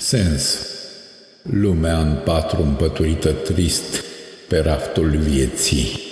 Sens Lumea în patru împăturită trist pe raftul vieții.